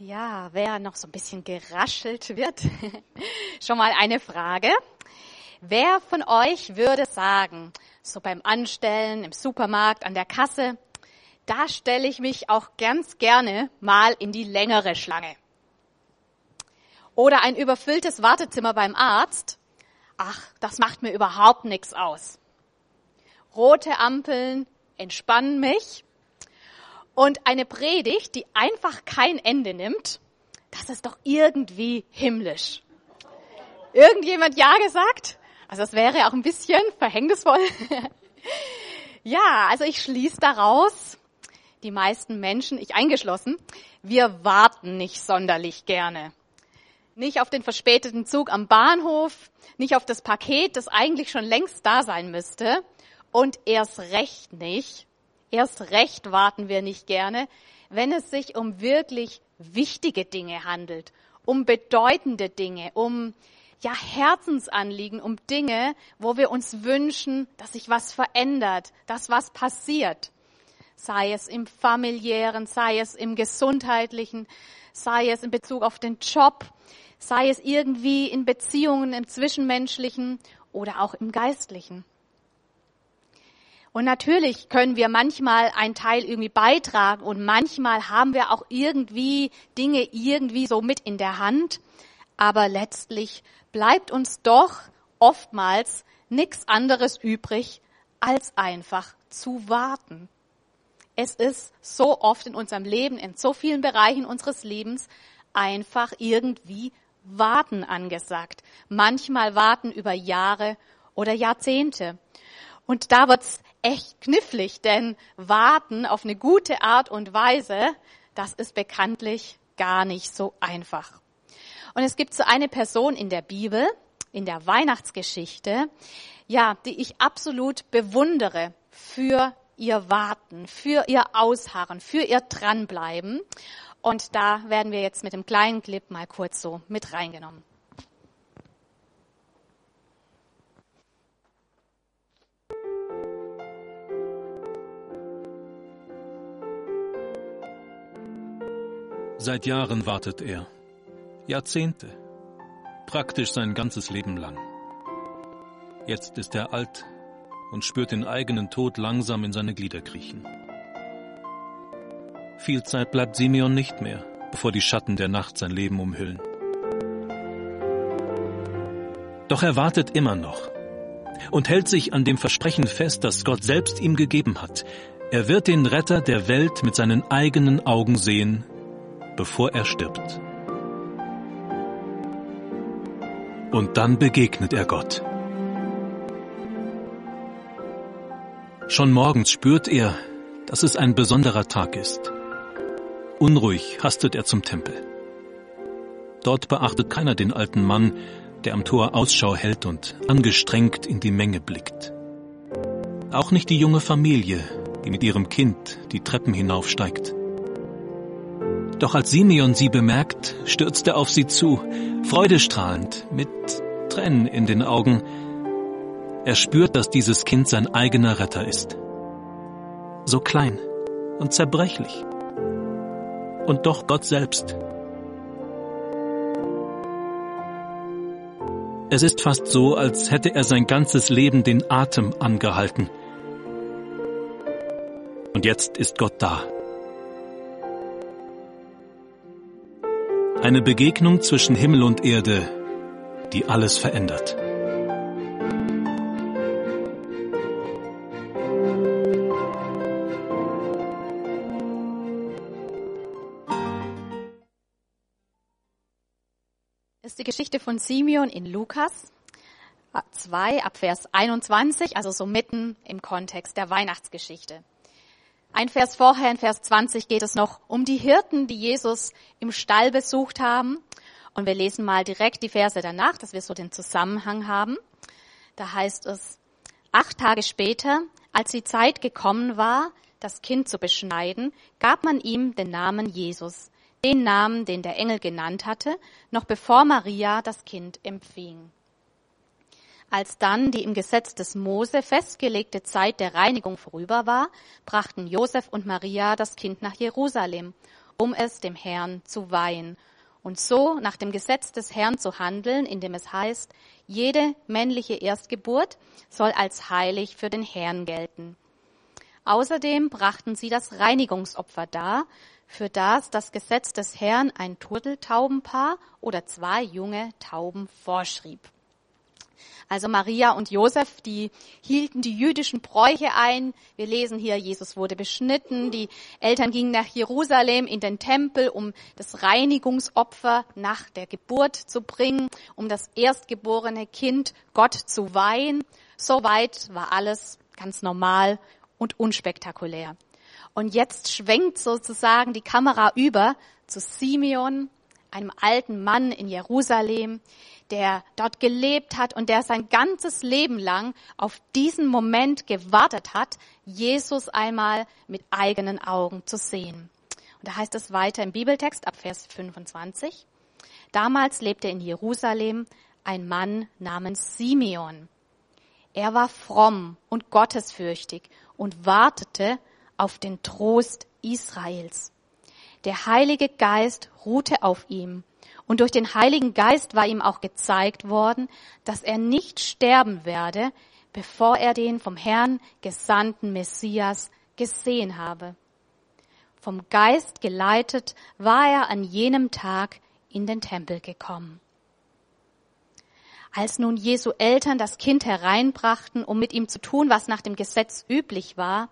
Ja, wer noch so ein bisschen geraschelt wird, schon mal eine Frage. Wer von euch würde sagen, so beim Anstellen, im Supermarkt, an der Kasse, da stelle ich mich auch ganz gerne mal in die längere Schlange. Oder ein überfülltes Wartezimmer beim Arzt. Ach, das macht mir überhaupt nichts aus. Rote Ampeln entspannen mich und eine Predigt, die einfach kein Ende nimmt, das ist doch irgendwie himmlisch. Irgendjemand Ja gesagt? Also das wäre auch ein bisschen verhängnisvoll. ja, also ich schließe daraus, die meisten Menschen, ich eingeschlossen, wir warten nicht sonderlich gerne. Nicht auf den verspäteten Zug am Bahnhof, nicht auf das Paket, das eigentlich schon längst da sein müsste und erst recht nicht Erst recht warten wir nicht gerne, wenn es sich um wirklich wichtige Dinge handelt, um bedeutende Dinge, um ja Herzensanliegen, um Dinge, wo wir uns wünschen, dass sich was verändert, dass was passiert. Sei es im familiären, sei es im gesundheitlichen, sei es in Bezug auf den Job, sei es irgendwie in Beziehungen im Zwischenmenschlichen oder auch im Geistlichen. Und natürlich können wir manchmal einen Teil irgendwie beitragen und manchmal haben wir auch irgendwie Dinge irgendwie so mit in der Hand. Aber letztlich bleibt uns doch oftmals nichts anderes übrig, als einfach zu warten. Es ist so oft in unserem Leben, in so vielen Bereichen unseres Lebens einfach irgendwie warten angesagt. Manchmal warten über Jahre oder Jahrzehnte. Und da wird's echt knifflig, denn warten auf eine gute Art und Weise, das ist bekanntlich gar nicht so einfach. Und es gibt so eine Person in der Bibel, in der Weihnachtsgeschichte, ja, die ich absolut bewundere für ihr Warten, für ihr Ausharren, für ihr Dranbleiben. Und da werden wir jetzt mit dem kleinen Clip mal kurz so mit reingenommen. Seit Jahren wartet er. Jahrzehnte. Praktisch sein ganzes Leben lang. Jetzt ist er alt und spürt den eigenen Tod langsam in seine Glieder kriechen. Viel Zeit bleibt Simeon nicht mehr, bevor die Schatten der Nacht sein Leben umhüllen. Doch er wartet immer noch und hält sich an dem Versprechen fest, das Gott selbst ihm gegeben hat. Er wird den Retter der Welt mit seinen eigenen Augen sehen, bevor er stirbt. Und dann begegnet er Gott. Schon morgens spürt er, dass es ein besonderer Tag ist. Unruhig hastet er zum Tempel. Dort beachtet keiner den alten Mann, der am Tor Ausschau hält und angestrengt in die Menge blickt. Auch nicht die junge Familie, die mit ihrem Kind die Treppen hinaufsteigt. Doch als Simeon sie bemerkt, stürzt er auf sie zu, freudestrahlend, mit Tränen in den Augen. Er spürt, dass dieses Kind sein eigener Retter ist. So klein und zerbrechlich. Und doch Gott selbst. Es ist fast so, als hätte er sein ganzes Leben den Atem angehalten. Und jetzt ist Gott da. Eine Begegnung zwischen Himmel und Erde, die alles verändert. ist die Geschichte von Simeon in Lukas 2 ab Vers 21, also so mitten im Kontext der Weihnachtsgeschichte. Ein Vers vorher, in Vers 20, geht es noch um die Hirten, die Jesus im Stall besucht haben. Und wir lesen mal direkt die Verse danach, dass wir so den Zusammenhang haben. Da heißt es, acht Tage später, als die Zeit gekommen war, das Kind zu beschneiden, gab man ihm den Namen Jesus, den Namen, den der Engel genannt hatte, noch bevor Maria das Kind empfing. Als dann die im Gesetz des Mose festgelegte Zeit der Reinigung vorüber war, brachten Josef und Maria das Kind nach Jerusalem, um es dem Herrn zu weihen und so nach dem Gesetz des Herrn zu handeln, indem es heißt, jede männliche Erstgeburt soll als heilig für den Herrn gelten. Außerdem brachten sie das Reinigungsopfer dar, für das das Gesetz des Herrn ein Turteltaubenpaar oder zwei junge Tauben vorschrieb. Also Maria und Josef, die hielten die jüdischen Bräuche ein. Wir lesen hier, Jesus wurde beschnitten. Die Eltern gingen nach Jerusalem in den Tempel, um das Reinigungsopfer nach der Geburt zu bringen, um das erstgeborene Kind Gott zu weihen. Soweit war alles ganz normal und unspektakulär. Und jetzt schwenkt sozusagen die Kamera über zu Simeon, einem alten Mann in Jerusalem, der dort gelebt hat und der sein ganzes Leben lang auf diesen Moment gewartet hat, Jesus einmal mit eigenen Augen zu sehen. Und da heißt es weiter im Bibeltext ab Vers 25. Damals lebte in Jerusalem ein Mann namens Simeon. Er war fromm und gottesfürchtig und wartete auf den Trost Israels. Der Heilige Geist ruhte auf ihm und durch den Heiligen Geist war ihm auch gezeigt worden, dass er nicht sterben werde, bevor er den vom Herrn gesandten Messias gesehen habe. Vom Geist geleitet war er an jenem Tag in den Tempel gekommen. Als nun Jesu Eltern das Kind hereinbrachten, um mit ihm zu tun, was nach dem Gesetz üblich war,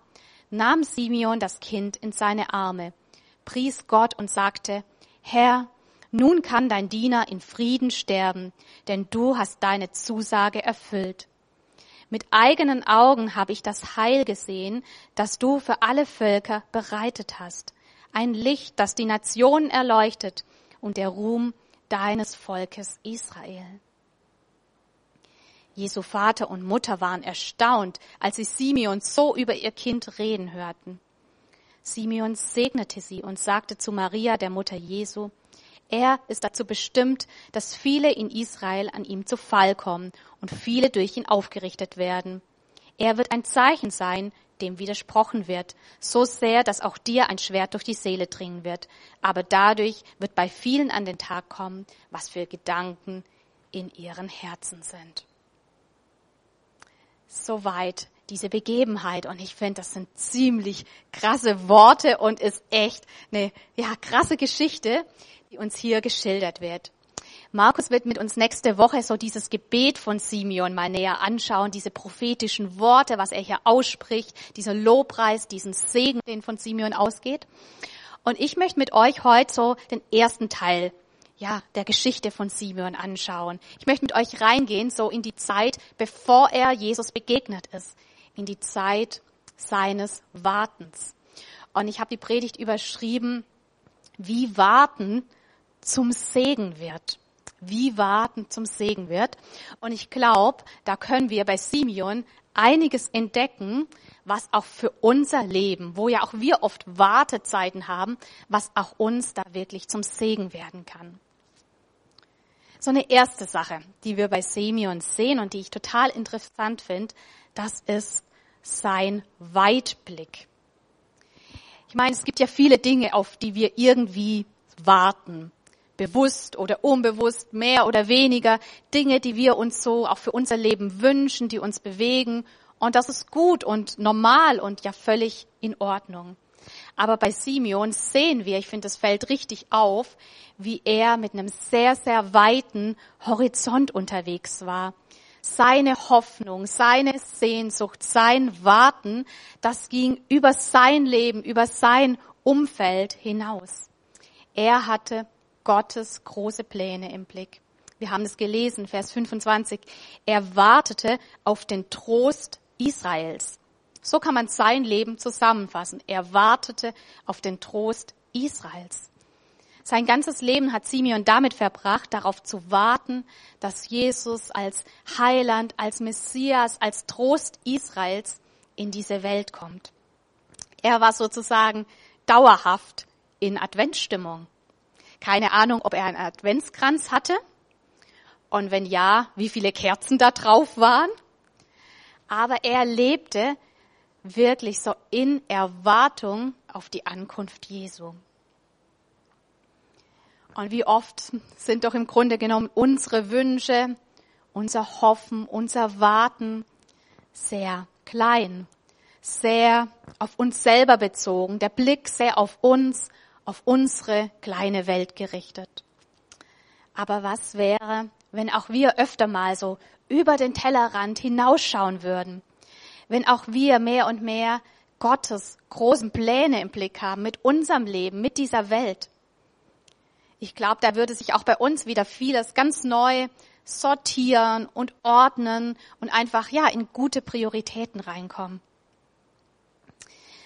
nahm Simeon das Kind in seine Arme, pries Gott und sagte, Herr, nun kann dein Diener in Frieden sterben, denn du hast deine Zusage erfüllt. Mit eigenen Augen habe ich das Heil gesehen, das du für alle Völker bereitet hast. Ein Licht, das die Nationen erleuchtet und der Ruhm deines Volkes Israel. Jesu Vater und Mutter waren erstaunt, als sie Simeon so über ihr Kind reden hörten. Simeon segnete sie und sagte zu Maria, der Mutter Jesu, er ist dazu bestimmt, dass viele in Israel an ihm zu Fall kommen und viele durch ihn aufgerichtet werden. Er wird ein Zeichen sein, dem widersprochen wird, so sehr, dass auch dir ein Schwert durch die Seele dringen wird. Aber dadurch wird bei vielen an den Tag kommen, was für Gedanken in ihren Herzen sind. Soweit diese Begebenheit. Und ich finde, das sind ziemlich krasse Worte und ist echt eine ja, krasse Geschichte, die uns hier geschildert wird. Markus wird mit uns nächste Woche so dieses Gebet von Simeon mal näher anschauen, diese prophetischen Worte, was er hier ausspricht, dieser Lobpreis, diesen Segen, den von Simeon ausgeht. Und ich möchte mit euch heute so den ersten Teil ja, der Geschichte von Simeon anschauen. Ich möchte mit euch reingehen, so in die Zeit, bevor er Jesus begegnet ist, in die Zeit seines Wartens. Und ich habe die Predigt überschrieben, wie Warten zum Segen wird. Wie Warten zum Segen wird. Und ich glaube, da können wir bei Simeon einiges entdecken, was auch für unser Leben, wo ja auch wir oft Wartezeiten haben, was auch uns da wirklich zum Segen werden kann. So eine erste Sache, die wir bei Simeon sehen und die ich total interessant finde, das ist sein Weitblick. Ich meine, es gibt ja viele Dinge, auf die wir irgendwie warten bewusst oder unbewusst, mehr oder weniger, Dinge, die wir uns so auch für unser Leben wünschen, die uns bewegen. Und das ist gut und normal und ja völlig in Ordnung. Aber bei Simeon sehen wir, ich finde, es fällt richtig auf, wie er mit einem sehr, sehr weiten Horizont unterwegs war. Seine Hoffnung, seine Sehnsucht, sein Warten, das ging über sein Leben, über sein Umfeld hinaus. Er hatte Gottes große Pläne im Blick. Wir haben es gelesen, Vers 25. Er wartete auf den Trost Israels. So kann man sein Leben zusammenfassen. Er wartete auf den Trost Israels. Sein ganzes Leben hat Simeon damit verbracht, darauf zu warten, dass Jesus als Heiland, als Messias, als Trost Israels in diese Welt kommt. Er war sozusagen dauerhaft in Adventsstimmung. Keine Ahnung, ob er einen Adventskranz hatte und wenn ja, wie viele Kerzen da drauf waren. Aber er lebte wirklich so in Erwartung auf die Ankunft Jesu. Und wie oft sind doch im Grunde genommen unsere Wünsche, unser Hoffen, unser Warten sehr klein, sehr auf uns selber bezogen, der Blick sehr auf uns, auf unsere kleine Welt gerichtet. Aber was wäre, wenn auch wir öfter mal so über den Tellerrand hinausschauen würden? Wenn auch wir mehr und mehr Gottes großen Pläne im Blick haben mit unserem Leben, mit dieser Welt? Ich glaube, da würde sich auch bei uns wieder vieles ganz neu sortieren und ordnen und einfach, ja, in gute Prioritäten reinkommen.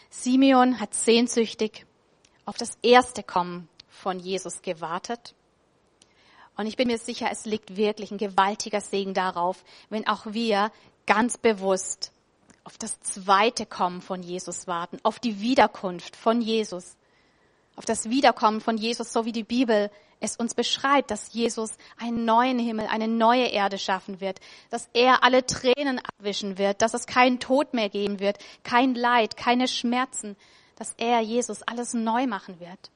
Simeon hat sehnsüchtig auf das erste Kommen von Jesus gewartet. Und ich bin mir sicher, es liegt wirklich ein gewaltiger Segen darauf, wenn auch wir ganz bewusst auf das zweite Kommen von Jesus warten, auf die Wiederkunft von Jesus auf das Wiederkommen von Jesus, so wie die Bibel es uns beschreibt, dass Jesus einen neuen Himmel, eine neue Erde schaffen wird, dass er alle Tränen abwischen wird, dass es keinen Tod mehr geben wird, kein Leid, keine Schmerzen, dass er, Jesus, alles neu machen wird.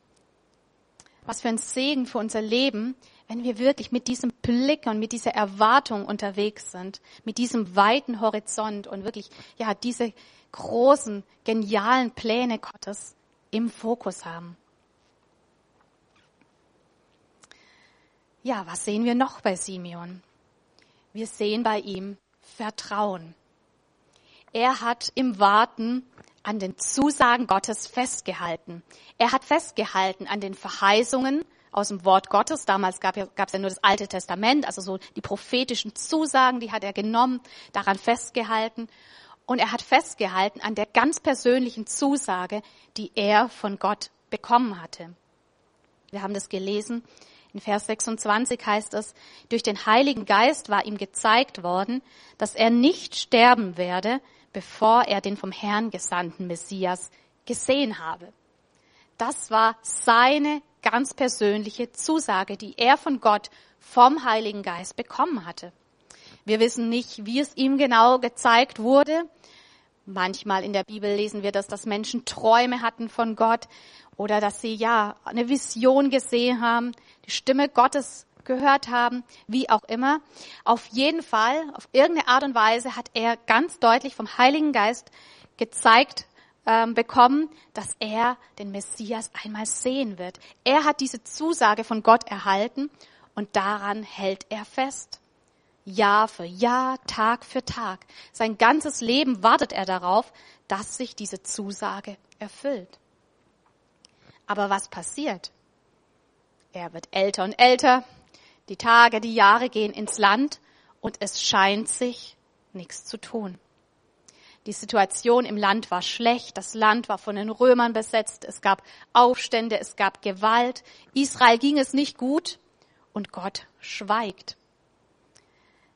Was für ein Segen für unser Leben, wenn wir wirklich mit diesem Blick und mit dieser Erwartung unterwegs sind, mit diesem weiten Horizont und wirklich, ja, diese großen, genialen Pläne Gottes im Fokus haben. Ja, was sehen wir noch bei Simeon? Wir sehen bei ihm Vertrauen. Er hat im Warten an den Zusagen Gottes festgehalten. Er hat festgehalten an den Verheißungen aus dem Wort Gottes. Damals gab es ja nur das Alte Testament, also so die prophetischen Zusagen, die hat er genommen, daran festgehalten. Und er hat festgehalten an der ganz persönlichen Zusage, die er von Gott bekommen hatte. Wir haben das gelesen in Vers 26 heißt es, durch den Heiligen Geist war ihm gezeigt worden, dass er nicht sterben werde, bevor er den vom Herrn gesandten Messias gesehen habe. Das war seine ganz persönliche Zusage, die er von Gott vom Heiligen Geist bekommen hatte. Wir wissen nicht, wie es ihm genau gezeigt wurde. Manchmal in der Bibel lesen wir, dass das Menschen Träume hatten von Gott oder dass sie ja eine Vision gesehen haben, die Stimme Gottes gehört haben, wie auch immer. Auf jeden Fall, auf irgendeine Art und Weise hat er ganz deutlich vom Heiligen Geist gezeigt ähm, bekommen, dass er den Messias einmal sehen wird. Er hat diese Zusage von Gott erhalten und daran hält er fest. Jahr für Jahr, Tag für Tag. Sein ganzes Leben wartet er darauf, dass sich diese Zusage erfüllt. Aber was passiert? Er wird älter und älter, die Tage, die Jahre gehen ins Land und es scheint sich nichts zu tun. Die Situation im Land war schlecht, das Land war von den Römern besetzt, es gab Aufstände, es gab Gewalt, Israel ging es nicht gut und Gott schweigt.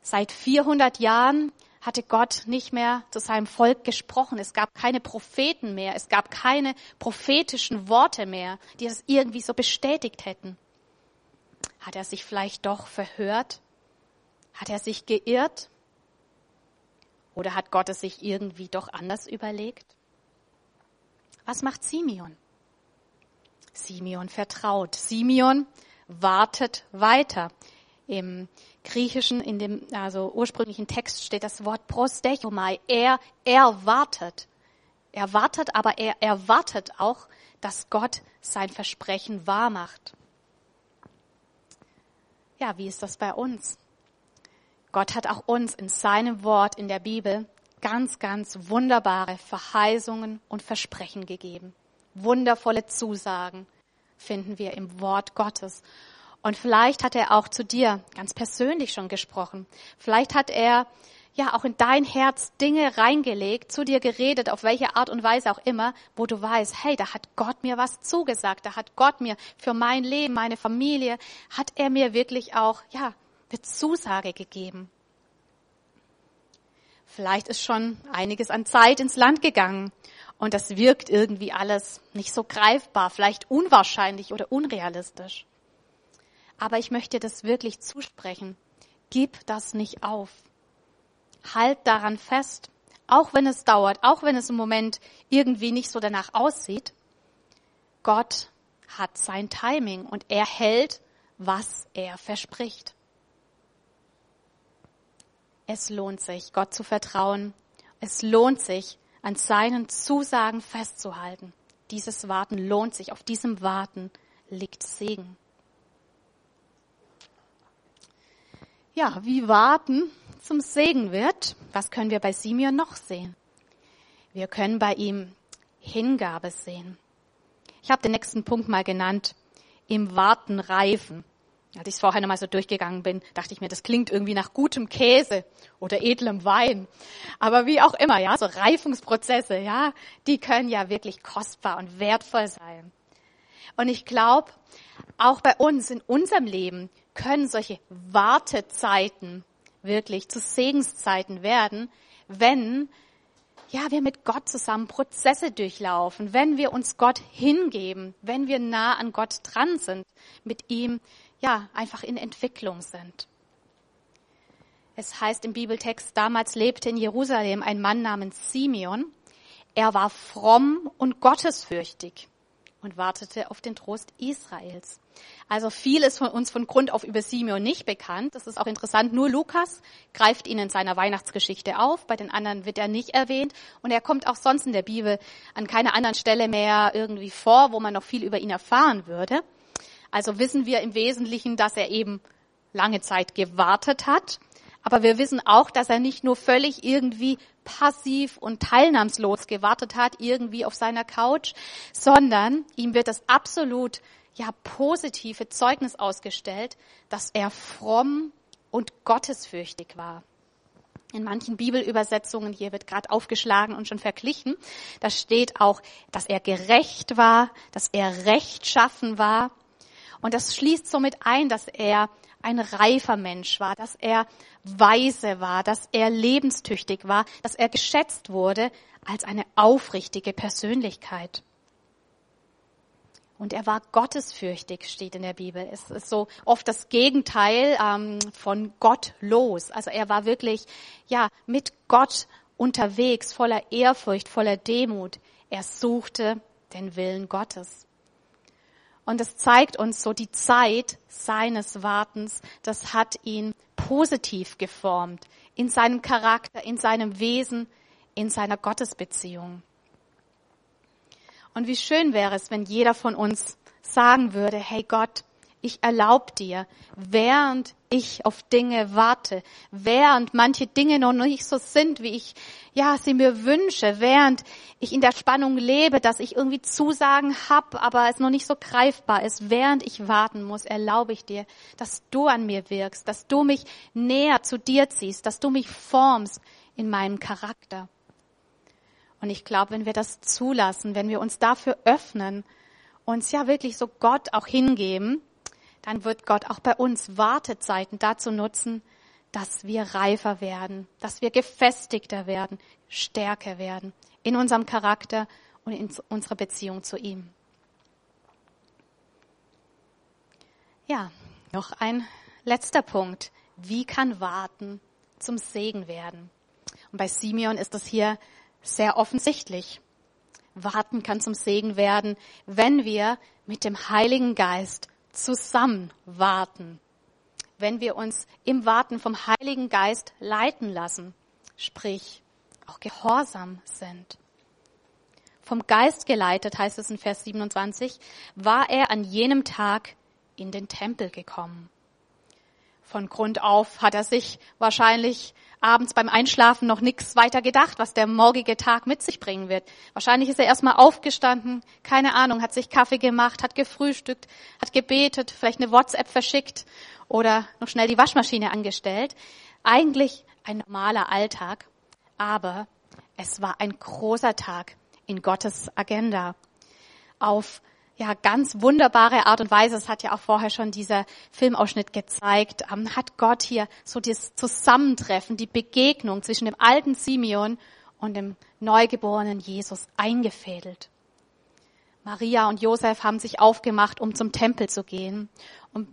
Seit 400 Jahren hatte Gott nicht mehr zu seinem Volk gesprochen. Es gab keine Propheten mehr. Es gab keine prophetischen Worte mehr, die das irgendwie so bestätigt hätten. Hat er sich vielleicht doch verhört? Hat er sich geirrt? Oder hat Gott es sich irgendwie doch anders überlegt? Was macht Simeon? Simeon vertraut. Simeon wartet weiter. Im Griechischen, in dem also ursprünglichen Text steht das Wort prostechomai. Er erwartet. Er wartet, aber er erwartet auch, dass Gott sein Versprechen wahr macht. Ja, wie ist das bei uns? Gott hat auch uns in seinem Wort in der Bibel ganz, ganz wunderbare Verheißungen und Versprechen gegeben. Wundervolle Zusagen finden wir im Wort Gottes. Und vielleicht hat er auch zu dir ganz persönlich schon gesprochen. Vielleicht hat er ja auch in dein Herz Dinge reingelegt, zu dir geredet, auf welche Art und Weise auch immer, wo du weißt, hey, da hat Gott mir was zugesagt, da hat Gott mir für mein Leben, meine Familie, hat er mir wirklich auch, ja, eine Zusage gegeben. Vielleicht ist schon einiges an Zeit ins Land gegangen und das wirkt irgendwie alles nicht so greifbar, vielleicht unwahrscheinlich oder unrealistisch. Aber ich möchte das wirklich zusprechen. Gib das nicht auf. Halt daran fest, auch wenn es dauert, auch wenn es im Moment irgendwie nicht so danach aussieht. Gott hat sein Timing und er hält was er verspricht. Es lohnt sich, Gott zu vertrauen. Es lohnt sich, an seinen Zusagen festzuhalten. Dieses Warten lohnt sich. Auf diesem Warten liegt Segen. Ja, wie Warten zum Segen wird, was können wir bei Simeon noch sehen? Wir können bei ihm Hingabe sehen. Ich habe den nächsten Punkt mal genannt, im Warten reifen. Als ich es vorher nochmal so durchgegangen bin, dachte ich mir, das klingt irgendwie nach gutem Käse oder edlem Wein. Aber wie auch immer, ja, so Reifungsprozesse, ja, die können ja wirklich kostbar und wertvoll sein. Und ich glaube, auch bei uns in unserem Leben können solche Wartezeiten wirklich zu Segenszeiten werden, wenn ja, wir mit Gott zusammen Prozesse durchlaufen, wenn wir uns Gott hingeben, wenn wir nah an Gott dran sind, mit ihm ja, einfach in Entwicklung sind. Es heißt im Bibeltext, damals lebte in Jerusalem ein Mann namens Simeon. Er war fromm und gottesfürchtig und wartete auf den Trost Israels. Also viel ist von uns von Grund auf über Simeon nicht bekannt. Das ist auch interessant. Nur Lukas greift ihn in seiner Weihnachtsgeschichte auf. Bei den anderen wird er nicht erwähnt. Und er kommt auch sonst in der Bibel an keiner anderen Stelle mehr irgendwie vor, wo man noch viel über ihn erfahren würde. Also wissen wir im Wesentlichen, dass er eben lange Zeit gewartet hat. Aber wir wissen auch, dass er nicht nur völlig irgendwie passiv und teilnahmslos gewartet hat, irgendwie auf seiner Couch, sondern ihm wird das absolut ja positive Zeugnis ausgestellt, dass er fromm und gottesfürchtig war. In manchen Bibelübersetzungen, hier wird gerade aufgeschlagen und schon verglichen, da steht auch, dass er gerecht war, dass er rechtschaffen war, und das schließt somit ein, dass er ein reifer Mensch war, dass er weise war, dass er lebenstüchtig war, dass er geschätzt wurde als eine aufrichtige Persönlichkeit. Und er war gottesfürchtig, steht in der Bibel. Es ist so oft das Gegenteil ähm, von gottlos. Also er war wirklich, ja, mit Gott unterwegs, voller Ehrfurcht, voller Demut. Er suchte den Willen Gottes. Und es zeigt uns so die Zeit seines Wartens, das hat ihn positiv geformt in seinem Charakter, in seinem Wesen, in seiner Gottesbeziehung. Und wie schön wäre es, wenn jeder von uns sagen würde, hey Gott, ich erlaube dir, während ich auf Dinge warte, während manche Dinge noch nicht so sind, wie ich ja sie mir wünsche, während ich in der Spannung lebe, dass ich irgendwie Zusagen habe, aber es noch nicht so greifbar ist, während ich warten muss, erlaube ich dir, dass du an mir wirkst, dass du mich näher zu dir ziehst, dass du mich formst in meinem Charakter. Und ich glaube, wenn wir das zulassen, wenn wir uns dafür öffnen, uns ja wirklich so Gott auch hingeben, dann wird Gott auch bei uns Wartezeiten dazu nutzen, dass wir reifer werden, dass wir gefestigter werden, stärker werden in unserem Charakter und in unserer Beziehung zu ihm. Ja, noch ein letzter Punkt. Wie kann Warten zum Segen werden? Und bei Simeon ist das hier sehr offensichtlich. Warten kann zum Segen werden, wenn wir mit dem Heiligen Geist zusammen warten, wenn wir uns im Warten vom Heiligen Geist leiten lassen, sprich auch gehorsam sind. Vom Geist geleitet, heißt es in Vers 27, war er an jenem Tag in den Tempel gekommen. Von Grund auf hat er sich wahrscheinlich abends beim Einschlafen noch nichts weiter gedacht, was der morgige Tag mit sich bringen wird. Wahrscheinlich ist er erstmal aufgestanden, keine Ahnung, hat sich Kaffee gemacht, hat gefrühstückt, hat gebetet, vielleicht eine WhatsApp verschickt oder noch schnell die Waschmaschine angestellt. Eigentlich ein normaler Alltag, aber es war ein großer Tag in Gottes Agenda. Auf ja, ganz wunderbare Art und Weise, es hat ja auch vorher schon dieser Filmausschnitt gezeigt, ähm, hat Gott hier so das Zusammentreffen, die Begegnung zwischen dem alten Simeon und dem neugeborenen Jesus eingefädelt. Maria und Josef haben sich aufgemacht, um zum Tempel zu gehen. Und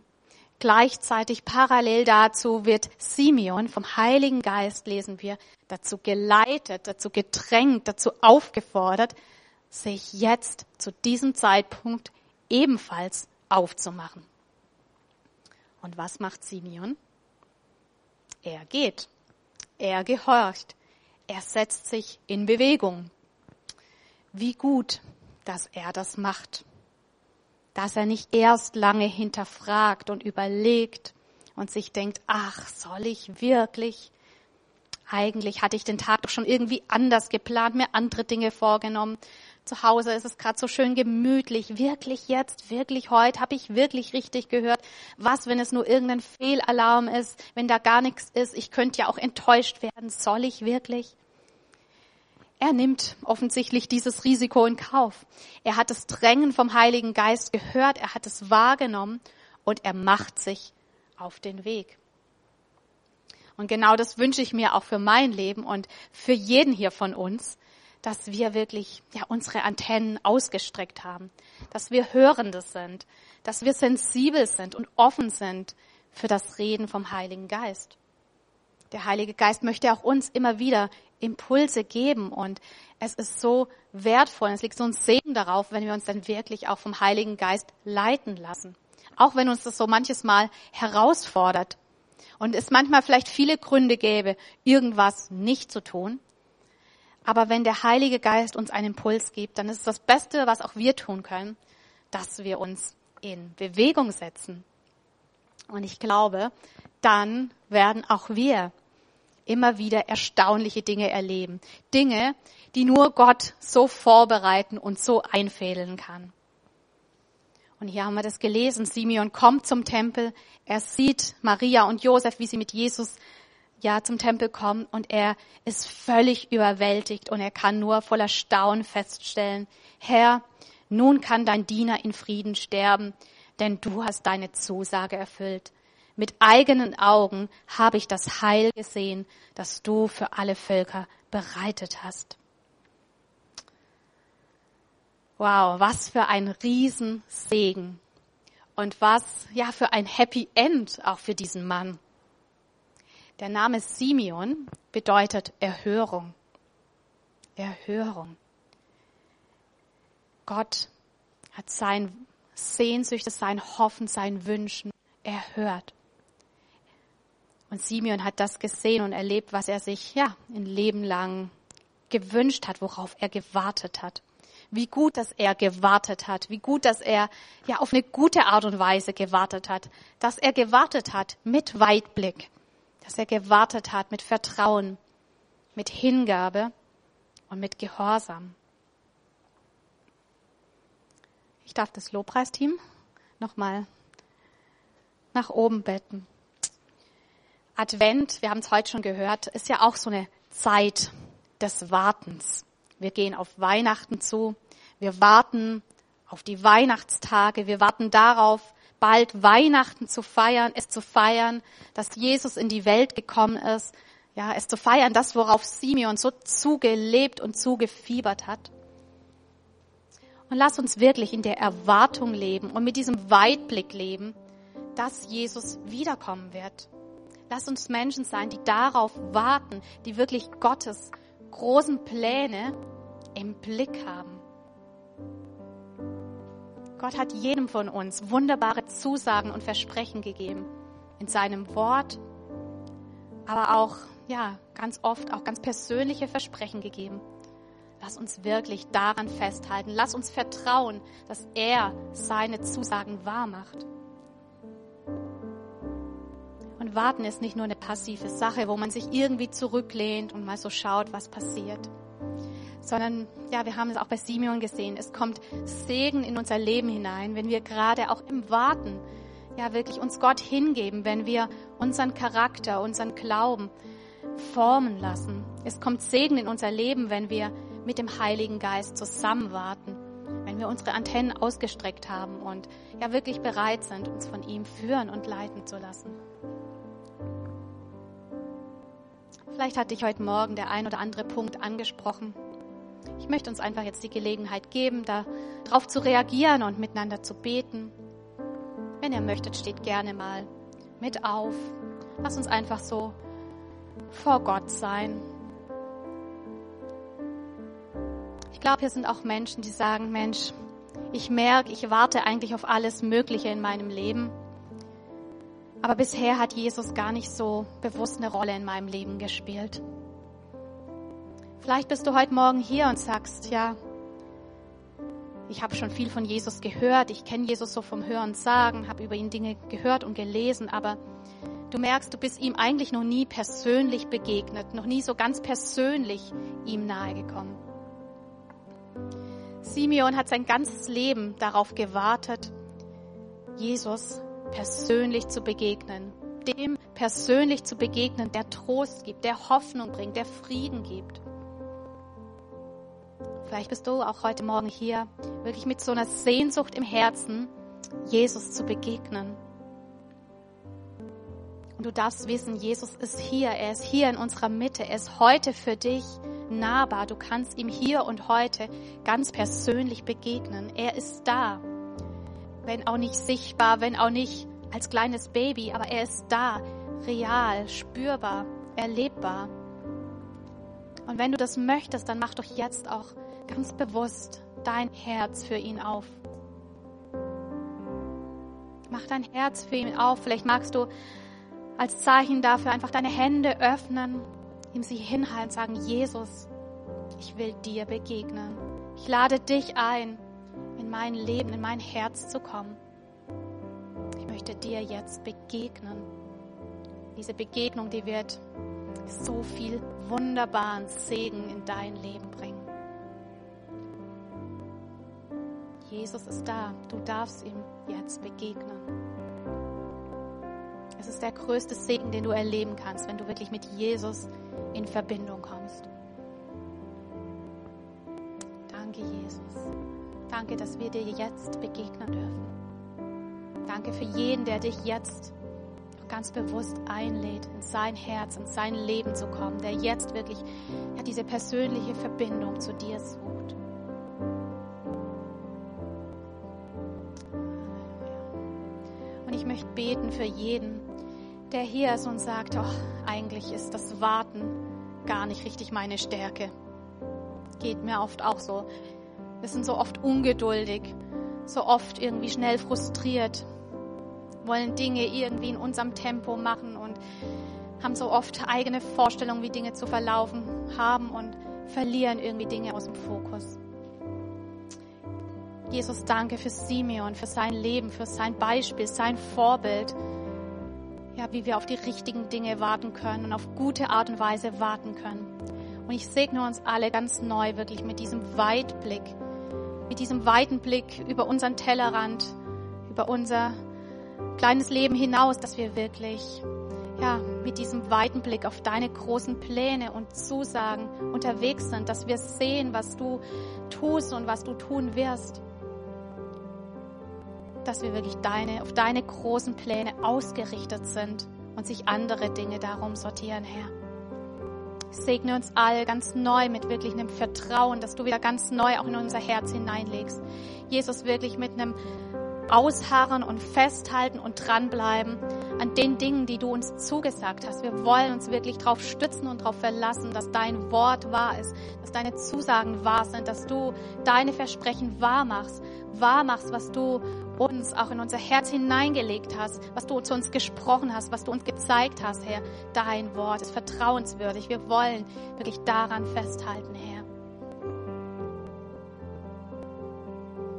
gleichzeitig parallel dazu wird Simeon vom Heiligen Geist, lesen wir, dazu geleitet, dazu gedrängt, dazu aufgefordert, sich jetzt zu diesem Zeitpunkt ebenfalls aufzumachen. Und was macht Simeon? Er geht. Er gehorcht. Er setzt sich in Bewegung. Wie gut, dass er das macht. Dass er nicht erst lange hinterfragt und überlegt und sich denkt, ach, soll ich wirklich? Eigentlich hatte ich den Tag doch schon irgendwie anders geplant, mir andere Dinge vorgenommen. Zu Hause ist es gerade so schön gemütlich. Wirklich jetzt, wirklich heute, habe ich wirklich richtig gehört. Was, wenn es nur irgendein Fehlalarm ist, wenn da gar nichts ist? Ich könnte ja auch enttäuscht werden. Soll ich wirklich? Er nimmt offensichtlich dieses Risiko in Kauf. Er hat das Drängen vom Heiligen Geist gehört, er hat es wahrgenommen und er macht sich auf den Weg. Und genau das wünsche ich mir auch für mein Leben und für jeden hier von uns, dass wir wirklich ja, unsere Antennen ausgestreckt haben, dass wir Hörende sind, dass wir sensibel sind und offen sind für das Reden vom Heiligen Geist. Der Heilige Geist möchte auch uns immer wieder Impulse geben und es ist so wertvoll, es liegt so ein Segen darauf, wenn wir uns dann wirklich auch vom Heiligen Geist leiten lassen. Auch wenn uns das so manches Mal herausfordert und es manchmal vielleicht viele Gründe gäbe, irgendwas nicht zu tun. Aber wenn der Heilige Geist uns einen Impuls gibt, dann ist das Beste, was auch wir tun können, dass wir uns in Bewegung setzen. Und ich glaube, dann werden auch wir immer wieder erstaunliche Dinge erleben. Dinge, die nur Gott so vorbereiten und so einfädeln kann. Und hier haben wir das gelesen. Simeon kommt zum Tempel. Er sieht Maria und Josef, wie sie mit Jesus ja zum Tempel kommen und er ist völlig überwältigt und er kann nur voller Staunen feststellen, Herr, nun kann dein Diener in Frieden sterben, denn du hast deine Zusage erfüllt. Mit eigenen Augen habe ich das Heil gesehen, das du für alle Völker bereitet hast. Wow, was für ein Riesensegen. Und was, ja, für ein Happy End auch für diesen Mann. Der Name Simeon bedeutet Erhörung. Erhörung. Gott hat sein Sehnsüchte, sein Hoffen, sein Wünschen erhört. Und Simeon hat das gesehen und erlebt, was er sich, ja, ein Leben lang gewünscht hat, worauf er gewartet hat. Wie gut, dass er gewartet hat. Wie gut, dass er, ja, auf eine gute Art und Weise gewartet hat. Dass er gewartet hat mit Weitblick dass er gewartet hat mit Vertrauen, mit Hingabe und mit Gehorsam. Ich darf das Lobpreisteam nochmal nach oben betten. Advent, wir haben es heute schon gehört, ist ja auch so eine Zeit des Wartens. Wir gehen auf Weihnachten zu. Wir warten auf die Weihnachtstage. Wir warten darauf, bald Weihnachten zu feiern, es zu feiern, dass Jesus in die Welt gekommen ist, ja, es zu feiern, das, worauf Simeon so zugelebt und zugefiebert hat. Und lass uns wirklich in der Erwartung leben und mit diesem Weitblick leben, dass Jesus wiederkommen wird. Lass uns Menschen sein, die darauf warten, die wirklich Gottes großen Pläne im Blick haben. Gott hat jedem von uns wunderbare Zusagen und Versprechen gegeben in seinem Wort, aber auch, ja, ganz oft auch ganz persönliche Versprechen gegeben. Lass uns wirklich daran festhalten. Lass uns vertrauen, dass er seine Zusagen wahr macht. Und warten ist nicht nur eine passive Sache, wo man sich irgendwie zurücklehnt und mal so schaut, was passiert sondern ja, wir haben es auch bei Simeon gesehen. Es kommt Segen in unser Leben hinein, wenn wir gerade auch im Warten ja wirklich uns Gott hingeben, wenn wir unseren Charakter, unseren Glauben formen lassen. Es kommt Segen in unser Leben, wenn wir mit dem Heiligen Geist zusammen warten, wenn wir unsere Antennen ausgestreckt haben und ja wirklich bereit sind, uns von ihm führen und leiten zu lassen. Vielleicht hat dich heute Morgen der ein oder andere Punkt angesprochen. Ich möchte uns einfach jetzt die Gelegenheit geben, darauf zu reagieren und miteinander zu beten. Wenn ihr möchtet, steht gerne mal mit auf. Lass uns einfach so vor Gott sein. Ich glaube, hier sind auch Menschen, die sagen, Mensch, ich merke, ich warte eigentlich auf alles Mögliche in meinem Leben. Aber bisher hat Jesus gar nicht so bewusst eine Rolle in meinem Leben gespielt. Vielleicht bist du heute Morgen hier und sagst, ja, ich habe schon viel von Jesus gehört, ich kenne Jesus so vom Hören sagen, habe über ihn Dinge gehört und gelesen, aber du merkst, du bist ihm eigentlich noch nie persönlich begegnet, noch nie so ganz persönlich ihm nahegekommen. Simeon hat sein ganzes Leben darauf gewartet, Jesus persönlich zu begegnen, dem persönlich zu begegnen, der Trost gibt, der Hoffnung bringt, der Frieden gibt. Vielleicht bist du auch heute Morgen hier wirklich mit so einer Sehnsucht im Herzen, Jesus zu begegnen. Und du darfst wissen, Jesus ist hier, er ist hier in unserer Mitte, er ist heute für dich nahbar. Du kannst ihm hier und heute ganz persönlich begegnen. Er ist da. Wenn auch nicht sichtbar, wenn auch nicht als kleines Baby, aber er ist da, real, spürbar, erlebbar. Und wenn du das möchtest, dann mach doch jetzt auch ganz bewusst dein Herz für ihn auf. Mach dein Herz für ihn auf. Vielleicht magst du als Zeichen dafür einfach deine Hände öffnen, ihm sie hinhalten sagen, Jesus, ich will dir begegnen. Ich lade dich ein, in mein Leben, in mein Herz zu kommen. Ich möchte dir jetzt begegnen. Diese Begegnung, die wird so viel wunderbaren Segen in dein Leben bringen. Jesus ist da. Du darfst ihm jetzt begegnen. Es ist der größte Segen, den du erleben kannst, wenn du wirklich mit Jesus in Verbindung kommst. Danke, Jesus. Danke, dass wir dir jetzt begegnen dürfen. Danke für jeden, der dich jetzt ganz bewusst einlädt, in sein Herz, in sein Leben zu kommen, der jetzt wirklich ja, diese persönliche Verbindung zu dir sucht. Möchte beten für jeden, der hier ist und sagt, oh, eigentlich ist das Warten gar nicht richtig meine Stärke. Geht mir oft auch so. Wir sind so oft ungeduldig, so oft irgendwie schnell frustriert, wollen Dinge irgendwie in unserem Tempo machen und haben so oft eigene Vorstellungen, wie Dinge zu verlaufen haben und verlieren irgendwie Dinge aus dem Fokus. Jesus, danke für Simeon, für sein Leben, für sein Beispiel, sein Vorbild. Ja, wie wir auf die richtigen Dinge warten können und auf gute Art und Weise warten können. Und ich segne uns alle ganz neu wirklich mit diesem Weitblick, mit diesem weiten Blick über unseren Tellerrand, über unser kleines Leben hinaus, dass wir wirklich ja, mit diesem weiten Blick auf deine großen Pläne und Zusagen unterwegs sind, dass wir sehen, was du tust und was du tun wirst. Dass wir wirklich deine, auf deine großen Pläne ausgerichtet sind und sich andere Dinge darum sortieren, Herr. Segne uns all ganz neu mit wirklich einem Vertrauen, dass du wieder ganz neu auch in unser Herz hineinlegst. Jesus wirklich mit einem ausharren und festhalten und dranbleiben an den Dingen, die du uns zugesagt hast. Wir wollen uns wirklich darauf stützen und darauf verlassen, dass dein Wort wahr ist, dass deine Zusagen wahr sind, dass du deine Versprechen wahr machst, wahr machst, was du uns auch in unser Herz hineingelegt hast, was du zu uns gesprochen hast, was du uns gezeigt hast, Herr. Dein Wort ist vertrauenswürdig. Wir wollen wirklich daran festhalten, Herr.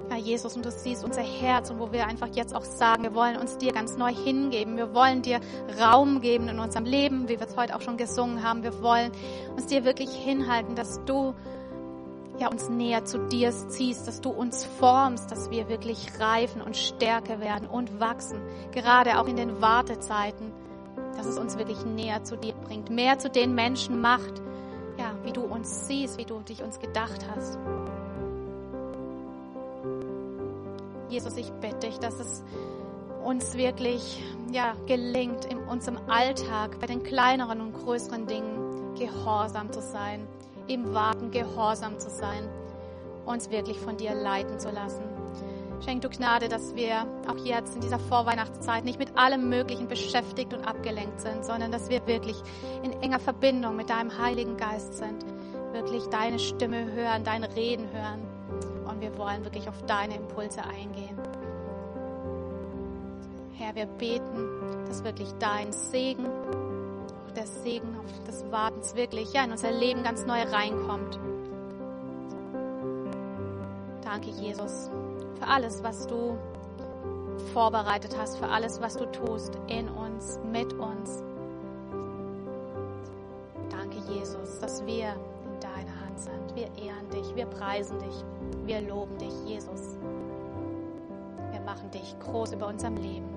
Herr Jesus, und du siehst unser Herz und wo wir einfach jetzt auch sagen, wir wollen uns dir ganz neu hingeben. Wir wollen dir Raum geben in unserem Leben, wie wir es heute auch schon gesungen haben. Wir wollen uns dir wirklich hinhalten, dass du ja, uns näher zu dir ziehst, dass du uns formst, dass wir wirklich reifen und stärker werden und wachsen. Gerade auch in den Wartezeiten, dass es uns wirklich näher zu dir bringt, mehr zu den Menschen macht, ja, wie du uns siehst, wie du dich uns gedacht hast. Jesus, ich bitte dich, dass es uns wirklich ja, gelingt, in unserem Alltag bei den kleineren und größeren Dingen gehorsam zu sein, im Warten gehorsam zu sein, uns wirklich von dir leiten zu lassen. Schenk du Gnade, dass wir auch jetzt in dieser Vorweihnachtszeit nicht mit allem Möglichen beschäftigt und abgelenkt sind, sondern dass wir wirklich in enger Verbindung mit deinem Heiligen Geist sind, wirklich deine Stimme hören, dein Reden hören und wir wollen wirklich auf deine Impulse eingehen. Herr, wir beten, dass wirklich dein Segen, der Segen des Wartens wirklich ja, in unser Leben ganz neu reinkommt. Danke, Jesus, für alles, was du vorbereitet hast, für alles, was du tust in uns, mit uns. Danke, Jesus, dass wir in deiner Hand sind. Wir ehren dich, wir preisen dich, wir loben dich, Jesus. Wir machen dich groß über unserem Leben.